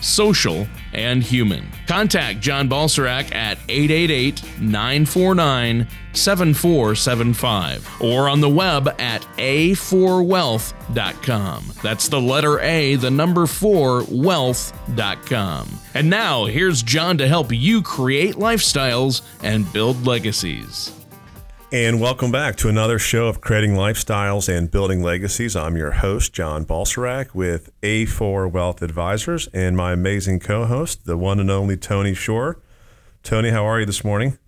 social, and human. Contact John Balserac at 888 949 7475 or on the web at a4wealth.com. That's the letter A, the number 4, wealth.com. And now, here's John to help you create lifestyles and build legacies. And welcome back to another show of creating lifestyles and building legacies. I'm your host, John Balserac, with A4 Wealth Advisors, and my amazing co host, the one and only Tony Shore. Tony, how are you this morning?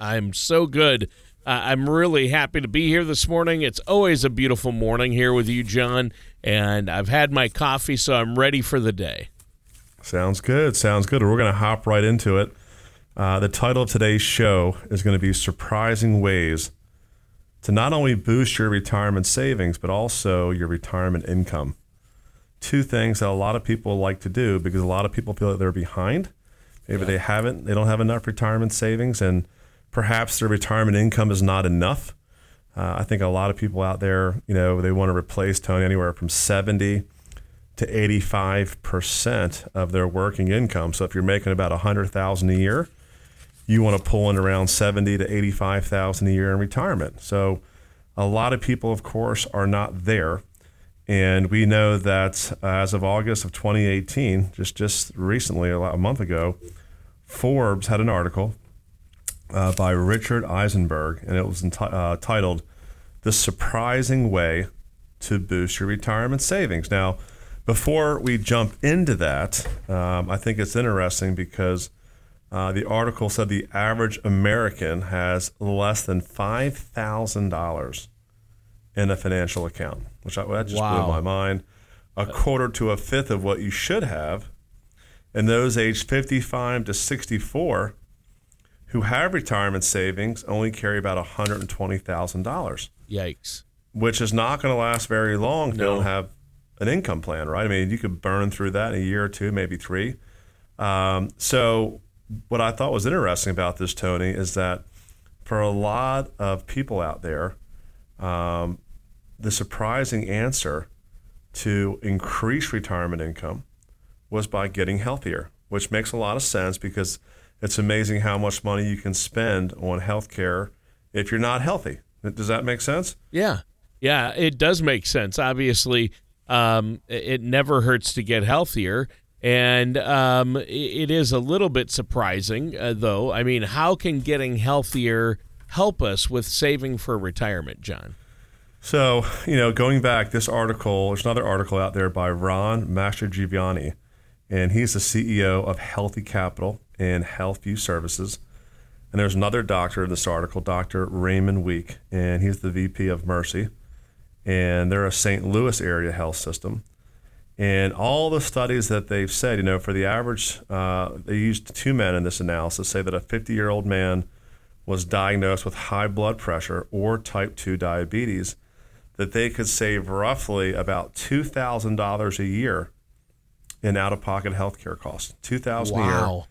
I'm so good. Uh, I'm really happy to be here this morning. It's always a beautiful morning here with you, John, and I've had my coffee, so I'm ready for the day. Sounds good. Sounds good. We're going to hop right into it. Uh, the title of today's show is going to be Surprising Ways to Not Only Boost Your Retirement Savings, but also your retirement income. Two things that a lot of people like to do because a lot of people feel that they're behind. Maybe yeah. they haven't, they don't have enough retirement savings, and perhaps their retirement income is not enough. Uh, I think a lot of people out there, you know, they want to replace Tony anywhere from 70 to 85% of their working income. So if you're making about 100,000 a year, you want to pull in around 70 to 85,000 a year in retirement. So a lot of people of course are not there. And we know that uh, as of August of 2018, just just recently, a month ago, Forbes had an article uh, by Richard Eisenberg, and it was enti- uh, titled "The Surprising Way to Boost Your Retirement Savings." Now, before we jump into that, um, I think it's interesting because uh, the article said the average American has less than five thousand dollars in a financial account, which I, that just wow. blew my mind. A quarter to a fifth of what you should have. And those aged 55 to 64 who have retirement savings only carry about $120,000. Yikes. Which is not going to last very long if no. they don't have an income plan, right? I mean, you could burn through that in a year or two, maybe three. Um, so what I thought was interesting about this, Tony, is that for a lot of people out there, um, the surprising answer to increase retirement income was by getting healthier, which makes a lot of sense because it's amazing how much money you can spend on healthcare if you're not healthy. Does that make sense? Yeah. Yeah, it does make sense. Obviously, um, it never hurts to get healthier. And um, it is a little bit surprising, uh, though. I mean, how can getting healthier help us with saving for retirement, John? So, you know, going back, this article, there's another article out there by Ron Mastrogiovanni, and he's the CEO of Healthy Capital and Healthview Services. And there's another doctor in this article, Dr. Raymond Week, and he's the VP of Mercy. And they're a St. Louis area health system. And all the studies that they've said, you know, for the average, uh, they used two men in this analysis, say that a 50 year old man was diagnosed with high blood pressure or type 2 diabetes, that they could save roughly about $2,000 a year in out of pocket healthcare costs. 2000 wow. a year.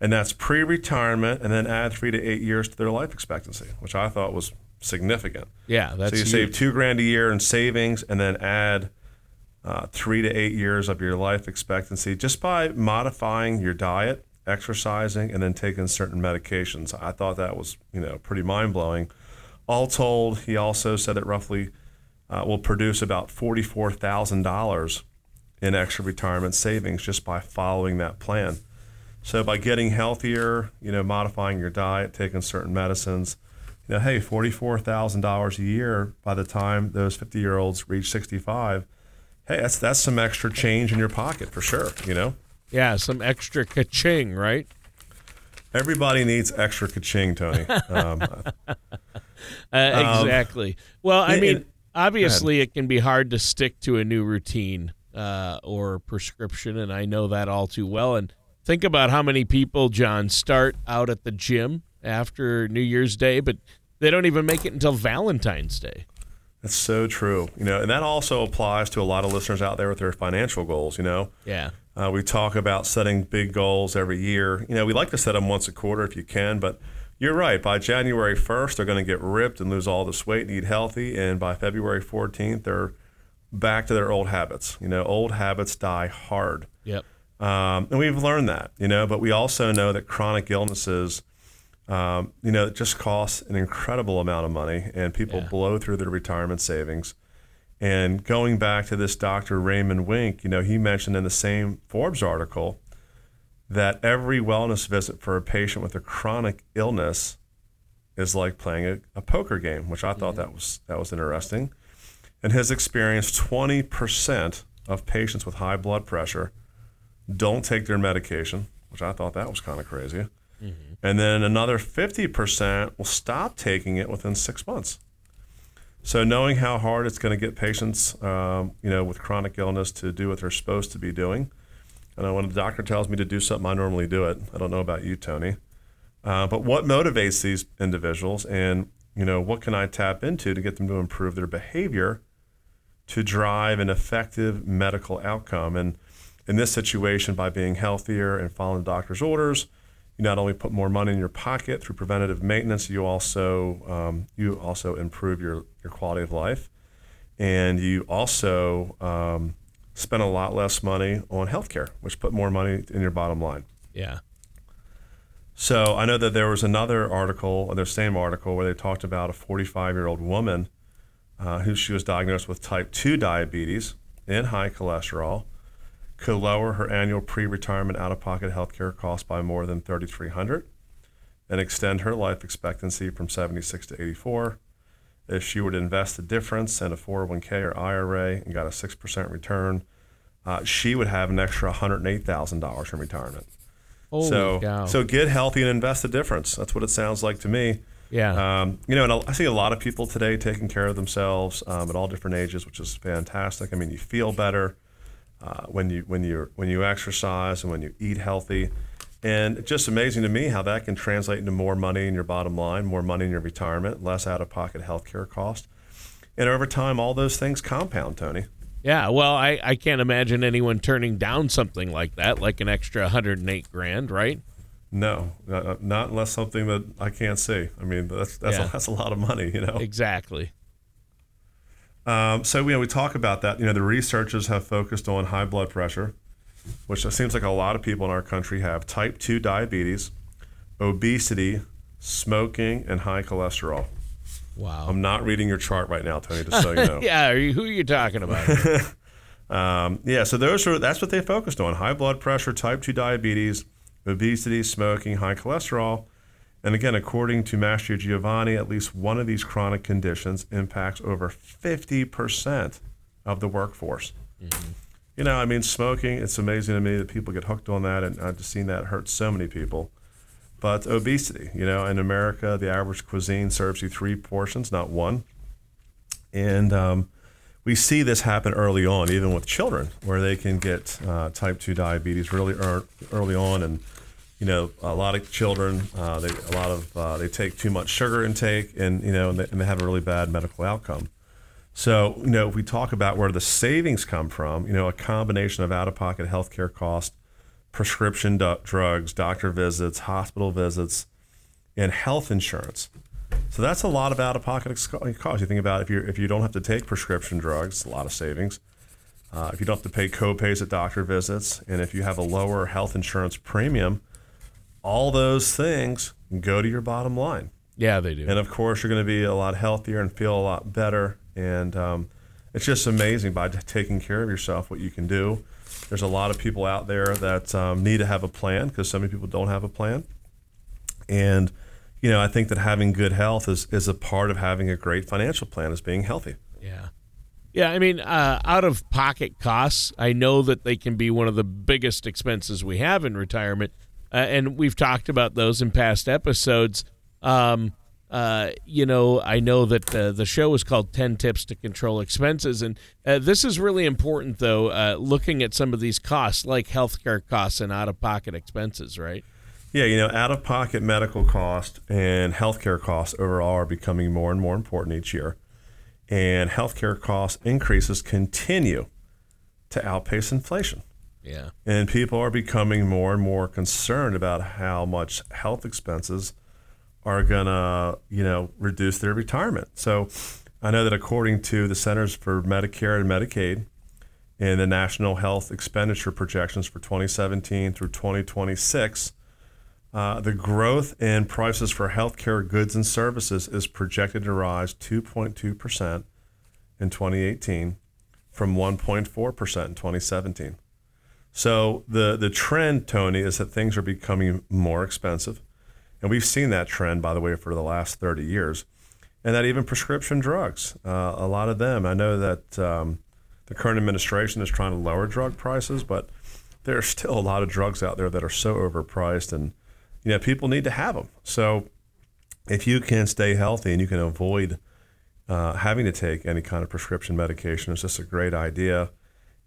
And that's pre retirement, and then add three to eight years to their life expectancy, which I thought was significant. Yeah, that's so you huge. save two grand a year in savings, and then add uh, three to eight years of your life expectancy just by modifying your diet, exercising, and then taking certain medications. I thought that was you know pretty mind blowing. All told, he also said that roughly uh, will produce about forty four thousand dollars in extra retirement savings just by following that plan. So by getting healthier, you know, modifying your diet, taking certain medicines, you know, hey, forty four thousand dollars a year by the time those fifty year olds reach sixty five hey, that's that's some extra change in your pocket for sure. You know. Yeah, some extra ka-ching, right? Everybody needs extra ka-ching, Tony. Um, uh, exactly. Um, well, I mean, it, obviously, it can be hard to stick to a new routine uh, or prescription, and I know that all too well. And think about how many people, John, start out at the gym after New Year's Day, but they don't even make it until Valentine's Day. That's so true. You know, and that also applies to a lot of listeners out there with their financial goals. You know, Yeah. uh, we talk about setting big goals every year. You know, we like to set them once a quarter if you can, but you're right. By January 1st, they're going to get ripped and lose all this weight and eat healthy. And by February 14th, they're back to their old habits. You know, old habits die hard. Yep. Um, and we've learned that, you know, but we also know that chronic illnesses, um, you know, it just costs an incredible amount of money and people Yeah. blow through their retirement savings. And going back to this Dr. Raymond Wink, you know, he mentioned in the same Forbes article that every wellness visit for a patient with a chronic illness is like playing a, a poker game, which I thought that was that was interesting. In his experience, 20% of patients with high blood pressure don't take their medication, which I thought that was kind of crazy. And then another 50% will stop taking it within six months. So knowing how hard it's going to get patients, um, you know, with chronic illness to do what they're supposed to be doing. And when the doctor tells me to do something, I normally do it. I don't know about you, Tony. Uh, but what motivates these individuals, and you know, what can I tap into to get them to improve their behavior to drive an effective medical outcome? And in this situation, by being healthier and following the doctor's orders, you not only put more money in your pocket through preventative maintenance, you also um, you also improve your your quality of life, and you also um, spend a lot less money on healthcare, which put more money in your bottom line. Yeah. So I know that there was another article, the same article, where they talked about a 45 year old woman uh, who she was diagnosed with type 2 diabetes and high cholesterol could lower her annual pre-retirement out-of-pocket healthcare costs by more than 3,300 and extend her life expectancy from 76 to 84. If she were to invest the difference in a 401k or IRA and got a 6% return, uh, she would have an extra $108,000 in retirement. Holy so, cow. so get healthy and invest the difference. That's what it sounds like to me. yeah. Um, you know, and I see a lot of people today taking care of themselves um, at all different ages, which is fantastic. I mean, you feel better uh, when you when you when you exercise and when you eat healthy, and it's just amazing to me how that can translate into more money in your bottom line, more money in your retirement, less out of pocket healthcare cost, and over time, all those things compound. Tony. Yeah, well, I, I can't imagine anyone turning down something like that, like an extra 108 grand, right? No, uh, not unless something that I can't see. I mean, that's that's, Yeah. a, that's a lot of money, you know. Exactly. Um, so you know, we talk about that. You know, the researchers have focused on high blood pressure, which it seems like a lot of people in our country have type two diabetes, obesity, smoking, and high cholesterol. Wow. I'm not reading your chart right now, Tony. Just so you know. yeah, are you, who are you talking about? Um, yeah, so those are that's what they focused on: high blood pressure, type two diabetes, obesity, smoking, high cholesterol. And again, according to Mastrogiovanni, at least one of these chronic conditions impacts over 50% of the workforce. You know, I mean, smoking, it's amazing to me that people get hooked on that, and I've just seen that hurt so many people. But obesity, you know, in America, the average cuisine serves you three portions, not one. And um, we see this happen early on, even with children, where they can get uh, type 2 diabetes really ear- early on. And, you know, a lot of children, uh, they, a lot of, uh, they take too much sugar intake and, you know, and they, and they have a really bad medical outcome. So, you know, if we talk about where the savings come from, you know, a combination of out of pocket healthcare costs, prescription du- drugs, doctor visits, hospital visits, and health insurance. So that's a lot of out of pocket costs. You think about if you if you don't have to take prescription drugs, a lot of savings. Uh, if you don't have to pay co-pays at doctor visits, and if you have a lower health insurance premium, all those things go to your bottom line. yeah, they do. And of course, you're going to be a lot healthier and feel a lot better. And um, it's just amazing by t- taking care of yourself what you can do. There's a lot of people out there that um, need to have a plan because so many people don't have a plan. And you know, I think that having good health is is a part of having a great financial plan is being healthy. Yeah. Yeah, I mean, uh, out of pocket costs, I know that they can be one of the biggest expenses we have in retirement. Uh, and we've talked about those in past episodes. Um, uh, you know, I know that uh, the show is called 10 Tips to Control Expenses. And uh, this is really important, though, uh, looking at some of these costs, like healthcare costs and out of pocket expenses, right? Yeah, you know, out of pocket medical costs and healthcare costs overall are becoming more and more important each year. And healthcare cost increases continue to outpace inflation. Yeah. And people are becoming more and more concerned about how much health expenses are going to, you know, reduce their retirement. So I know that according to the Centers for Medicare and Medicaid and the National Health Expenditure projections for 2017 through 2026, uh, the growth in prices for healthcare goods and services is projected to rise 2.2% in 2018 from 1.4% in 2017. So the, the trend, Tony, is that things are becoming more expensive. And we've seen that trend, by the way, for the last 30 years. And that even prescription drugs, uh, a lot of them, I know that um, the current administration is trying to lower drug prices, but there are still a lot of drugs out there that are so overpriced and you know, people need to have them. So if you can stay healthy and you can avoid uh, having to take any kind of prescription medication, it's just a great idea.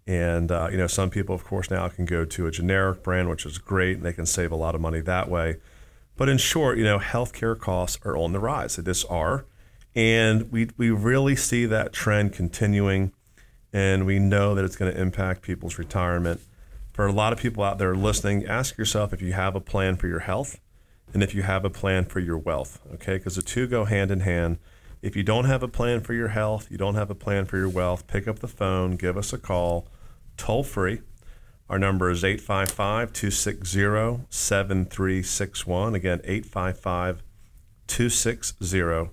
And uh, you know, some people, of course, now can go to a generic brand, which is great, and they can save a lot of money that way. But in short, you know, healthcare costs are on the rise. They just are, and we we really see that trend continuing, and we know that it's going to impact people's retirement for a lot of people out there listening, ask yourself if you have a plan for your health and if you have a plan for your wealth, okay? Because the two go hand in hand. If you don't have a plan for your health, you don't have a plan for your wealth, pick up the phone, give us a call, toll free. Our number is 855 260 7361. Again, 855 260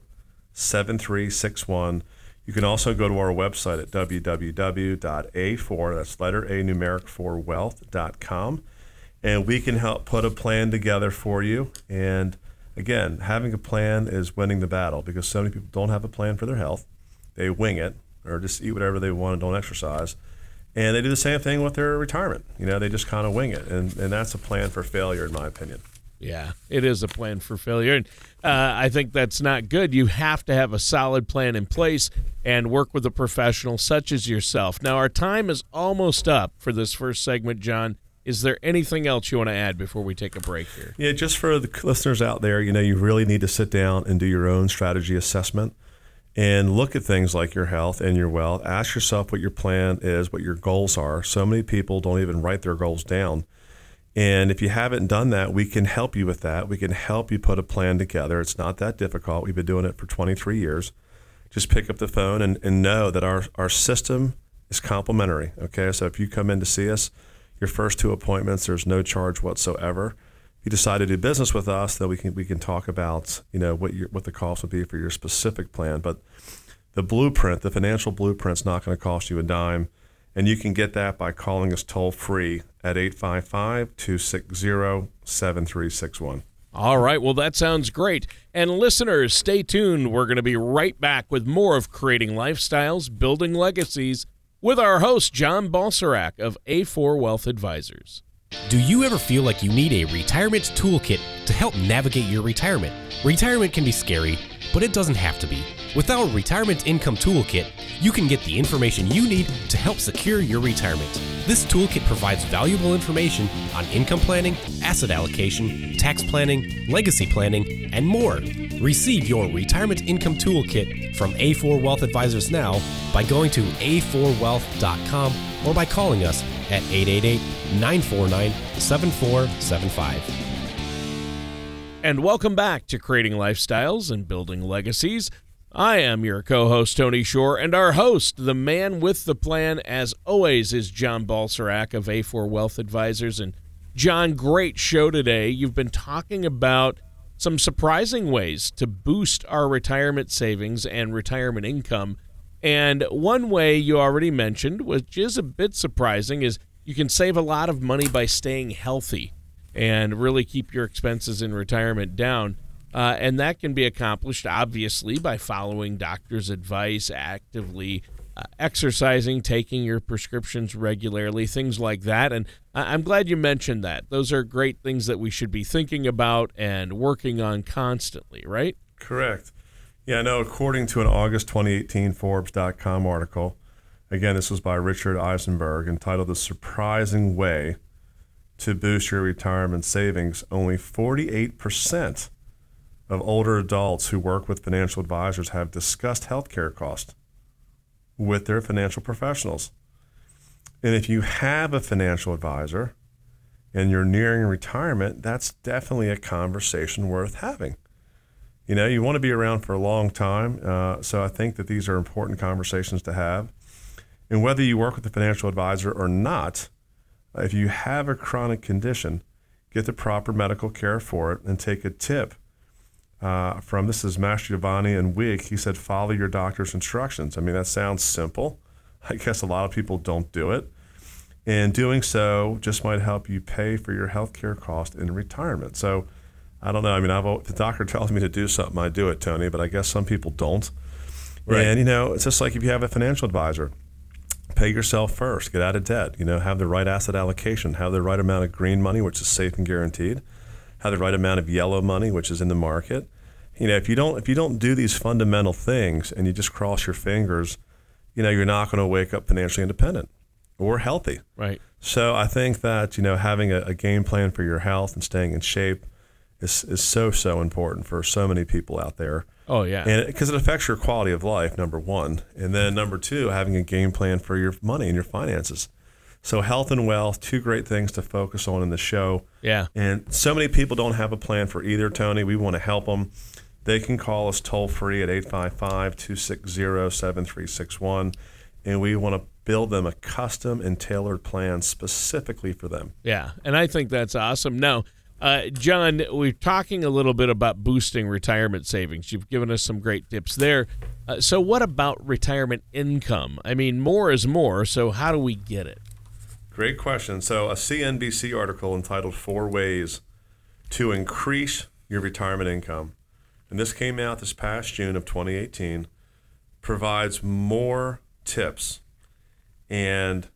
7361. You can also go to our website at www.a4, that's letter A numeric 4 wealth.com, and we can help put a plan together for you. And again, having a plan is winning the battle because so many people don't have a plan for their health. They wing it or just eat whatever they want and don't exercise. And they do the same thing with their retirement. You know, they just kind of wing it. And, and that's a plan for failure, in my opinion. Yeah, it is a plan for failure. And uh, I think that's not good. You have to have a solid plan in place and work with a professional such as yourself. Now, our time is almost up for this first segment, John. Is there anything else you want to add before we take a break here? Yeah, just for the listeners out there, you know, you really need to sit down and do your own strategy assessment and look at things like your health and your wealth. Ask yourself what your plan is, what your goals are. So many people don't even write their goals down and if you haven't done that, we can help you with that. We can help you put a plan together. It's not that difficult. We've been doing it for 23 years. Just pick up the phone and, and know that our, our system is complimentary. Okay. So if you come in to see us, your first two appointments, there's no charge whatsoever. If you decide to do business with us, then we can we can talk about you know what your what the cost would be for your specific plan. But the blueprint, the financial blueprint's not going to cost you a dime. And you can get that by calling us toll free at 855 260 7361. All right. Well, that sounds great. And listeners, stay tuned. We're going to be right back with more of Creating Lifestyles, Building Legacies with our host, John Balserac of A4 Wealth Advisors. Do you ever feel like you need a retirement toolkit to help navigate your retirement? Retirement can be scary, but it doesn't have to be. With our Retirement Income Toolkit, you can get the information you need to help secure your retirement. This toolkit provides valuable information on income planning, asset allocation, tax planning, legacy planning, and more. Receive your Retirement Income Toolkit from A4 Wealth Advisors now by going to a4wealth.com or by calling us at 888 949 7475. And welcome back to Creating Lifestyles and Building Legacies. I am your co host, Tony Shore, and our host, the man with the plan, as always, is John Balserac of A4 Wealth Advisors. And John, great show today. You've been talking about some surprising ways to boost our retirement savings and retirement income. And one way you already mentioned, which is a bit surprising, is you can save a lot of money by staying healthy and really keep your expenses in retirement down. Uh, and that can be accomplished, obviously, by following doctor's advice, actively uh, exercising, taking your prescriptions regularly, things like that. And I- I'm glad you mentioned that. Those are great things that we should be thinking about and working on constantly, right? Correct. Yeah, no, according to an August 2018 Forbes.com article, again, this was by Richard Eisenberg, entitled The Surprising Way to boost your retirement savings, only 48% of older adults who work with financial advisors have discussed healthcare costs with their financial professionals. And if you have a financial advisor and you're nearing retirement, that's definitely a conversation worth having. You know, you want to be around for a long time. Uh, so I think that these are important conversations to have. And whether you work with a financial advisor or not, if you have a chronic condition, get the proper medical care for it and take a tip uh, from this is Mastrogiovanni and Wig. He said, follow your doctor's instructions. I mean, that sounds simple. I guess a lot of people don't do it. And doing so just might help you pay for your health care cost in retirement. So I don't know. I mean, I've, if the doctor tells me to do something, I do it, Tony, but I guess some people don't. Right. And, you know, it's just like if you have a financial advisor, pay yourself first, get out of debt, you know, have the right asset allocation, have the right amount of green money, which is safe and guaranteed, have the right amount of yellow money, which is in the market. You know, if you don't if you don't do these fundamental things and you just cross your fingers, you know, you're not going to wake up financially independent or healthy. Right. So I think that, you know, having a, a game plan for your health and staying in shape is, is so, so important for so many people out there. Oh yeah, and because it, it, affects your quality of life, number one, and then number two, having a game plan for your money and your finances. So health and wealth, two great things to focus on in the show. Yeah, and so many people don't have a plan for either. Tony, we want to help them. They can call us toll free at 855-260-7361 and we want to build them a custom and tailored plan specifically for them. Yeah, and I think that's awesome. Now, uh, John, we're talking a little bit about boosting retirement savings. You've given us some great tips there. Uh, so, what about retirement income? I mean, more is more. So, how do we get it? Great question. So, a CNBC article entitled Four Ways to Increase Your Retirement Income, and this came out this past June of 2018, provides more tips and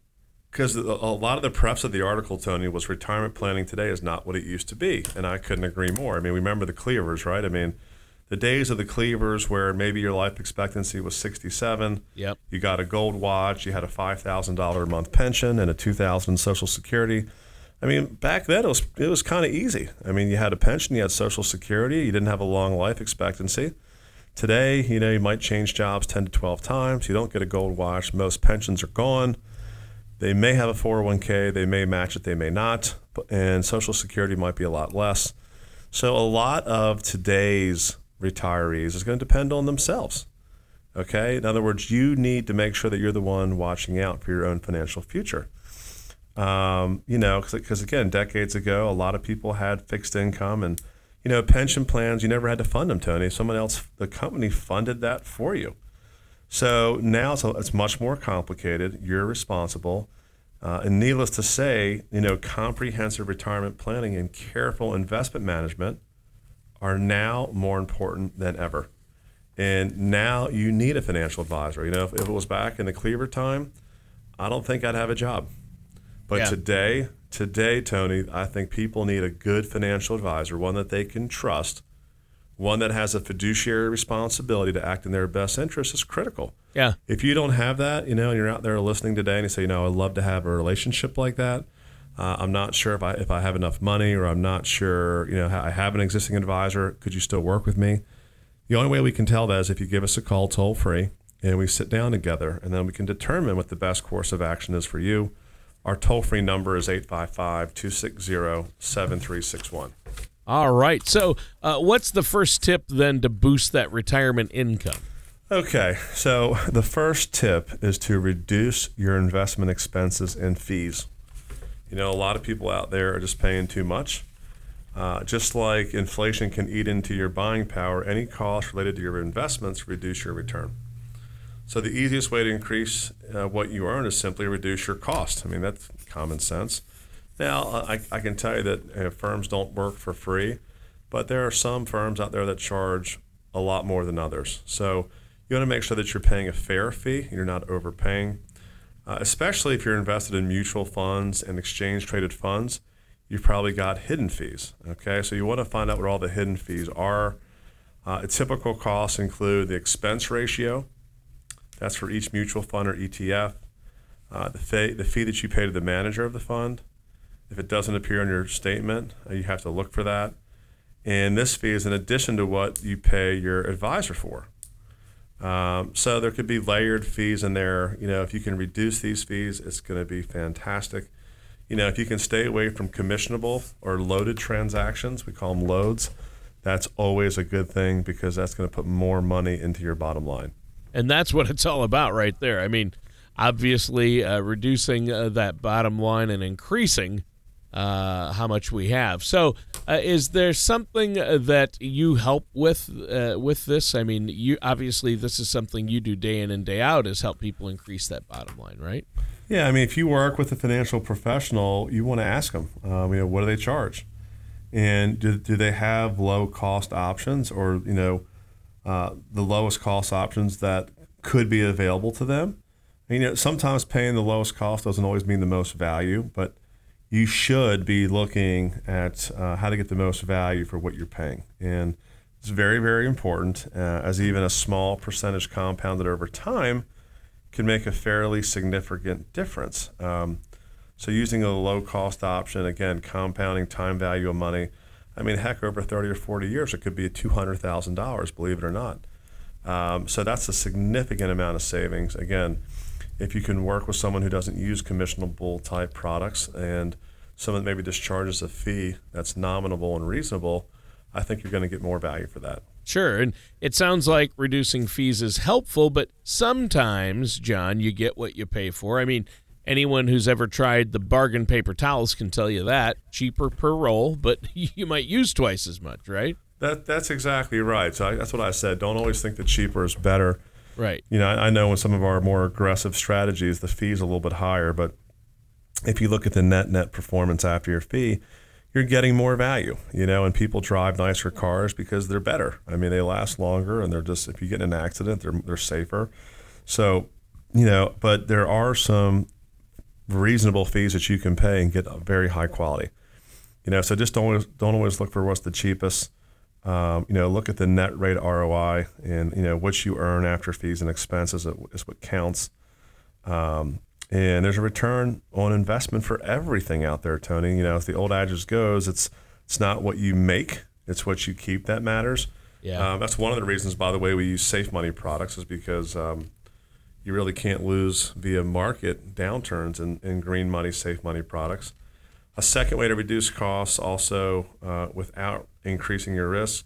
because a lot of the preface of the article, Tony, was retirement planning today is not what it used to be, and I couldn't agree more. I mean, remember the Cleavers, right? I mean, the days of the Cleavers where maybe your life expectancy was 67. Yep. You got a gold watch, you had a $5,000 a month pension, and a 2,000 Social Security. I mean, back then it was it was kind of easy. I mean, you had a pension, you had Social Security, you didn't have a long life expectancy. Today, you know, you might change jobs 10 to 12 times. You don't get a gold watch. Most pensions are gone. They may have a 401k, they may match it, they may not, and Social Security might be a lot less. So, a lot of today's retirees is going to depend on themselves. Okay? In other words, you need to make sure that you're the one watching out for your own financial future. Um, you know, because again, decades ago, a lot of people had fixed income and, you know, pension plans, you never had to fund them, Tony. Someone else, the company funded that for you. So now it's, it's much more complicated. You're responsible. Uh, and needless to say, you know, comprehensive retirement planning and careful investment management are now more important than ever. And now you need a financial advisor. You know, if, if it was back in the Cleaver time, I don't think I'd have a job. But yeah. today, today, Tony, I think people need a good financial advisor, one that they can trust one that has a fiduciary responsibility to act in their best interest is critical. Yeah. If you don't have that, you know, and you're out there listening today and you say, you know, I'd love to have a relationship like that. Uh, I'm not sure if I if I have enough money, or I'm not sure, you know, I have an existing advisor. Could you still work with me? The only way we can tell that is if you give us a call toll free and we sit down together, and then we can determine what the best course of action is for you. Our toll free number is 855 260 7361. All right. So, uh, what's the first tip then to boost that retirement income? Okay. So, the first tip is to reduce your investment expenses and fees. You know, a lot of people out there are just paying too much. Uh, just like inflation can eat into your buying power, any cost related to your investments reduce your return. So the easiest way to increase uh, what you earn is simply reduce your cost. I mean, that's common sense. Now, I, I can tell you that uh, firms don't work for free, but there are some firms out there that charge a lot more than others. So you want to make sure that you're paying a fair fee, you're not overpaying, uh, especially if you're invested in mutual funds and exchange traded funds. You've probably got hidden fees. Okay, so you want to find out what all the hidden fees are. Uh, typical costs include the expense ratio, that's for each mutual fund or ETF, uh, the, fee, the fee that you pay to the manager of the fund, If it doesn't appear on your statement, uh, you have to look for that. And this fee is in addition to what you pay your advisor for. Um, so there could be layered fees in there. You know, if you can reduce these fees, it's going to be fantastic. You know, if you can stay away from commissionable or loaded transactions, we call them loads, that's always a good thing because that's going to put more money into your bottom line. And that's what it's all about right there. I mean, obviously, uh, reducing uh, that bottom line and increasing uh, how much we have. So, uh, is there something uh, that you help with uh, with this? I mean, you obviously this is something you do day in and day out is help people increase that bottom line, right? Yeah, I mean, if you work with a financial professional, you want to ask them, um, you know, what do they charge, and do, do they have low cost options, or you know, uh, the lowest cost options that could be available to them. And, you know, sometimes paying the lowest cost doesn't always mean the most value, but you should be looking at uh, how to get the most value for what you're paying. And it's very, very important, uh, as even a small percentage compounded over time can make a fairly significant difference. Um, so, using a low cost option, again, compounding time value of money, I mean, heck, over 30 or 40 years, it could be $200,000, believe it or not. Um, so, that's a significant amount of savings. Again, if you can work with someone who doesn't use commissionable type products and someone that maybe just charges a fee that's nominable and reasonable, I think you're going to get more value for that. Sure. And it sounds like reducing fees is helpful, but sometimes, John, you get what you pay for. I mean, anyone who's ever tried the bargain paper towels can tell you that cheaper per roll, but you might use twice as much, right? That that's exactly right. So I, that's what I said. Don't always think that cheaper is better. Right. You know, I, I know in some of our more aggressive strategies, the fee's a little bit higher, but if you look at the net net performance after your fee, you're getting more value, you know, and people drive nicer cars because they're better. I mean, they last longer and they're just, if you get in an accident, they're, they're safer. So, you know, but there are some reasonable fees that you can pay and get a very high quality. You know, so just don't always, don't always look for what's the cheapest. Um, you know, look at the net rate ROI and you know what you earn after fees and expenses is what counts. Um, and there's a return on investment for everything out there, Tony. You know, as the old adage goes, it's it's not what you make, it's what you keep that matters. Yeah, um, that's one of the reasons, by the way, we use safe money products is because um, you really can't lose via market downturns in, in green money, safe money products. A second way to reduce costs, also uh, without increasing your risk,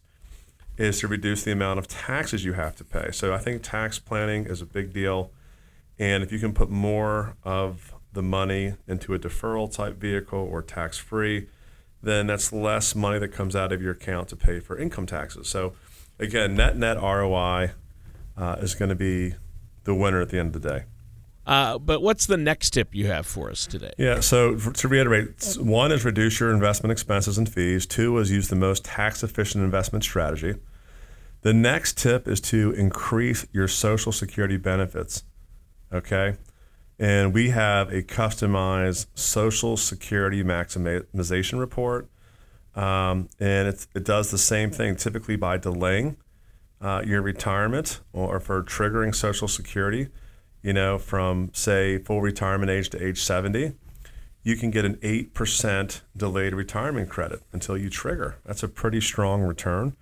is to reduce the amount of taxes you have to pay. So I think tax planning is a big deal. And if you can put more of the money into a deferral type vehicle or tax free, then that's less money that comes out of your account to pay for income taxes. So, again, net net ROI uh, is going to be the winner at the end of the day. Uh, but what's the next tip you have for us today? Yeah, so to reiterate, one is reduce your investment expenses and fees. Two is use the most tax efficient investment strategy. The next tip is to increase your Social Security benefits. Okay. And we have a customized Social Security maximization report. Um, and it does the same thing typically by delaying uh, your retirement or for triggering Social Security, you know, from say full retirement age to age 70, you can get an 8% delayed retirement credit until you trigger. That's a pretty strong return.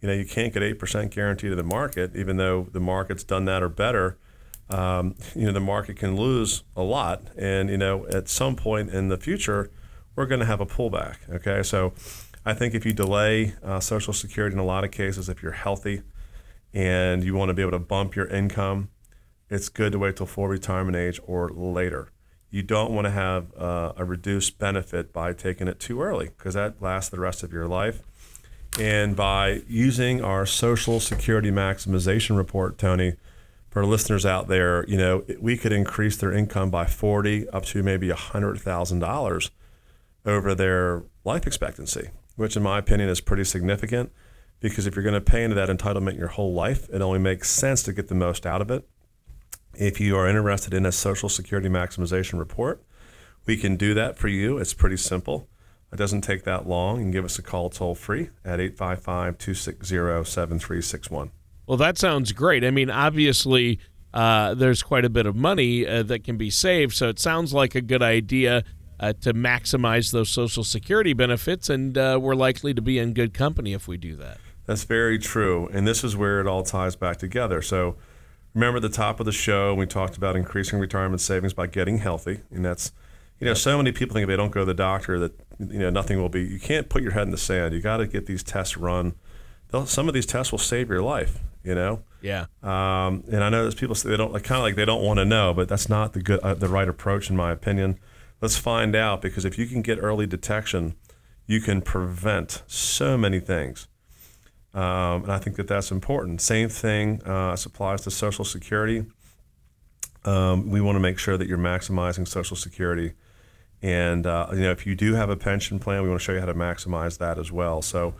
You know, you can't get 8% guaranteed to the market, even though the market's done that or better um, you know the market can lose a lot, and you know at some point in the future we're going to have a pullback. Okay, so I think if you delay uh, Social Security in a lot of cases, if you're healthy and you want to be able to bump your income, it's good to wait till full retirement age or later. You don't want to have uh, a reduced benefit by taking it too early because that lasts the rest of your life. And by using our Social Security maximization report, Tony, for listeners out there, you know, we could increase their income by 40 up to maybe $100,000 over their life expectancy, which in my opinion is pretty significant because if you're going to pay into that entitlement your whole life, it only makes sense to get the most out of it. If you are interested in a Social Security maximization report, we can do that for you. It's pretty simple. It doesn't take that long. You can give us a call toll free at 855 260 7361. Well, that sounds great. I mean, obviously, uh, there's quite a bit of money uh, that can be saved, so it sounds like a good idea uh, to maximize those Social Security benefits, and uh, we're likely to be in good company if we do that. That's very true. And this is where it all ties back together. So, remember at the top of the show, we talked about increasing retirement savings by getting healthy. And that's, you know, so many people think if they don't go to the doctor that, you know, nothing will be, you can't put your head in the sand. You got to get these tests run. They'll, some of these tests will save your life, you know? Yeah. Um, and I know there's people say they don't, like, kind of like they don't want to know, but that's not the good, uh, the right approach, in my opinion. Let's find out because if you can get early detection, you can prevent so many things. Um, and I think that that's important. Same thing uh, applies to Social Security. Um, we want to make sure that you're maximizing Social Security. And uh, you know, if you do have a pension plan, we want to show you how to maximize that as well. So,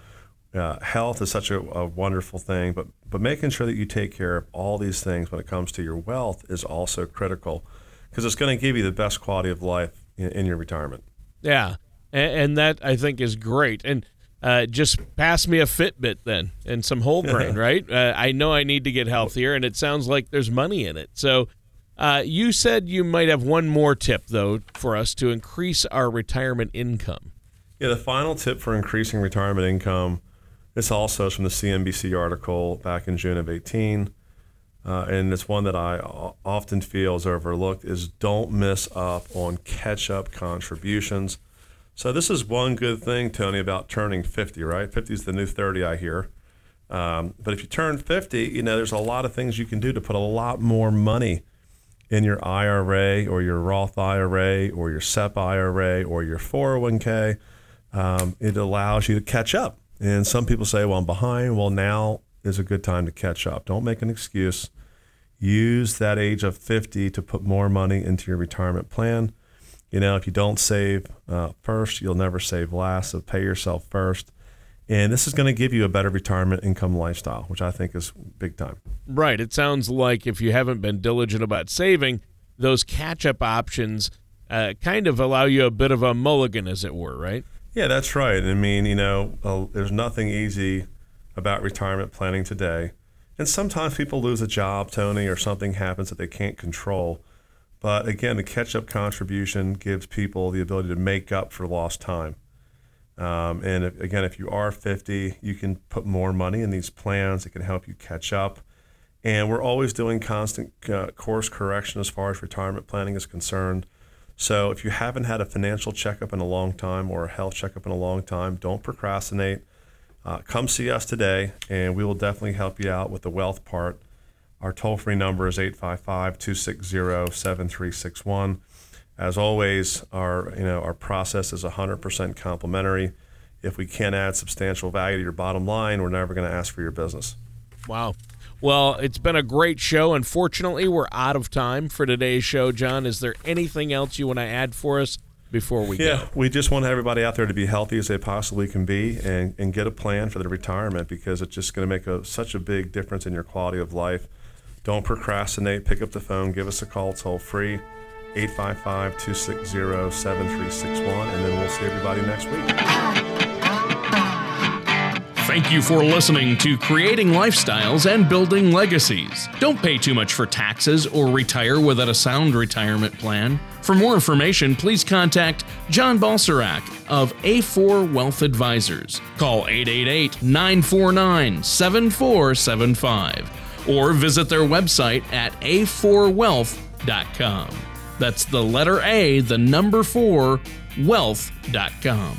uh, health is such a, a, wonderful thing, but but making sure that you take care of all these things when it comes to your wealth is also critical because it's going to give you the best quality of life in, in your retirement. Yeah, and, and, that I think is great. And uh, just pass me a Fitbit then and some whole grain, right? Uh, I know I need to get healthier, and it sounds like there's money in it. So. Uh, you said you might have one more tip, though, for us to increase our retirement income. Yeah, the final tip for increasing retirement income this also is from the CNBC article back in June of 18. Uh, and it's one that I often feel is overlooked is don't miss up on catch-up contributions. So this is one good thing, Tony, about turning 50, right? 50 is the new 30, I hear. Um, but if you turn 50, you know, there's a lot of things you can do to put a lot more money in your IRA or your Roth IRA or your SEP IRA or your 401k. Um, it allows you to catch up. And some people say, well, I'm behind. Well, now is a good time to catch up. Don't make an excuse. Use that age of 50 to put more money into your retirement plan. You know, if you don't save uh, first, you'll never save last. So pay yourself first. And this is going to give you a better retirement income lifestyle, which I think is big time. Right. It sounds like if you haven't been diligent about saving, those catch up options uh, kind of allow you a bit of a mulligan, as it were, right? Yeah, that's right. I mean, you know, uh, there's nothing easy about retirement planning today. And sometimes people lose a job, Tony, or something happens that they can't control. But again, the catch up contribution gives people the ability to make up for lost time. Um, and if, again, if you are 50, you can put more money in these plans. It can help you catch up. And we're always doing constant uh, course correction as far as retirement planning is concerned. So if you haven't had a financial checkup in a long time or a health checkup in a long time, don't procrastinate. Uh, come see us today, and we will definitely help you out with the wealth part. Our toll free number is 855 260 7361. As always, our, you know, our process is 100% complimentary. If we can't add substantial value to your bottom line, we're never going to ask for your business. Wow. Well, it's been a great show. Unfortunately, we're out of time for today's show. John, is there anything else you want to add for us before we yeah, go? we just want everybody out there to be healthy as they possibly can be and, and get a plan for their retirement because it's just going to make a, such a big difference in your quality of life. Don't procrastinate. Pick up the phone. Give us a call. Toll free. 855 260 7361. And then we'll see everybody next week. Thank you for listening to Creating Lifestyles and Building Legacies. Don't pay too much for taxes or retire without a sound retirement plan. For more information, please contact John Balserac of A4 Wealth Advisors. Call 888 949 7475 or visit their website at a4wealth.com. That's the letter A, the number 4, wealth.com.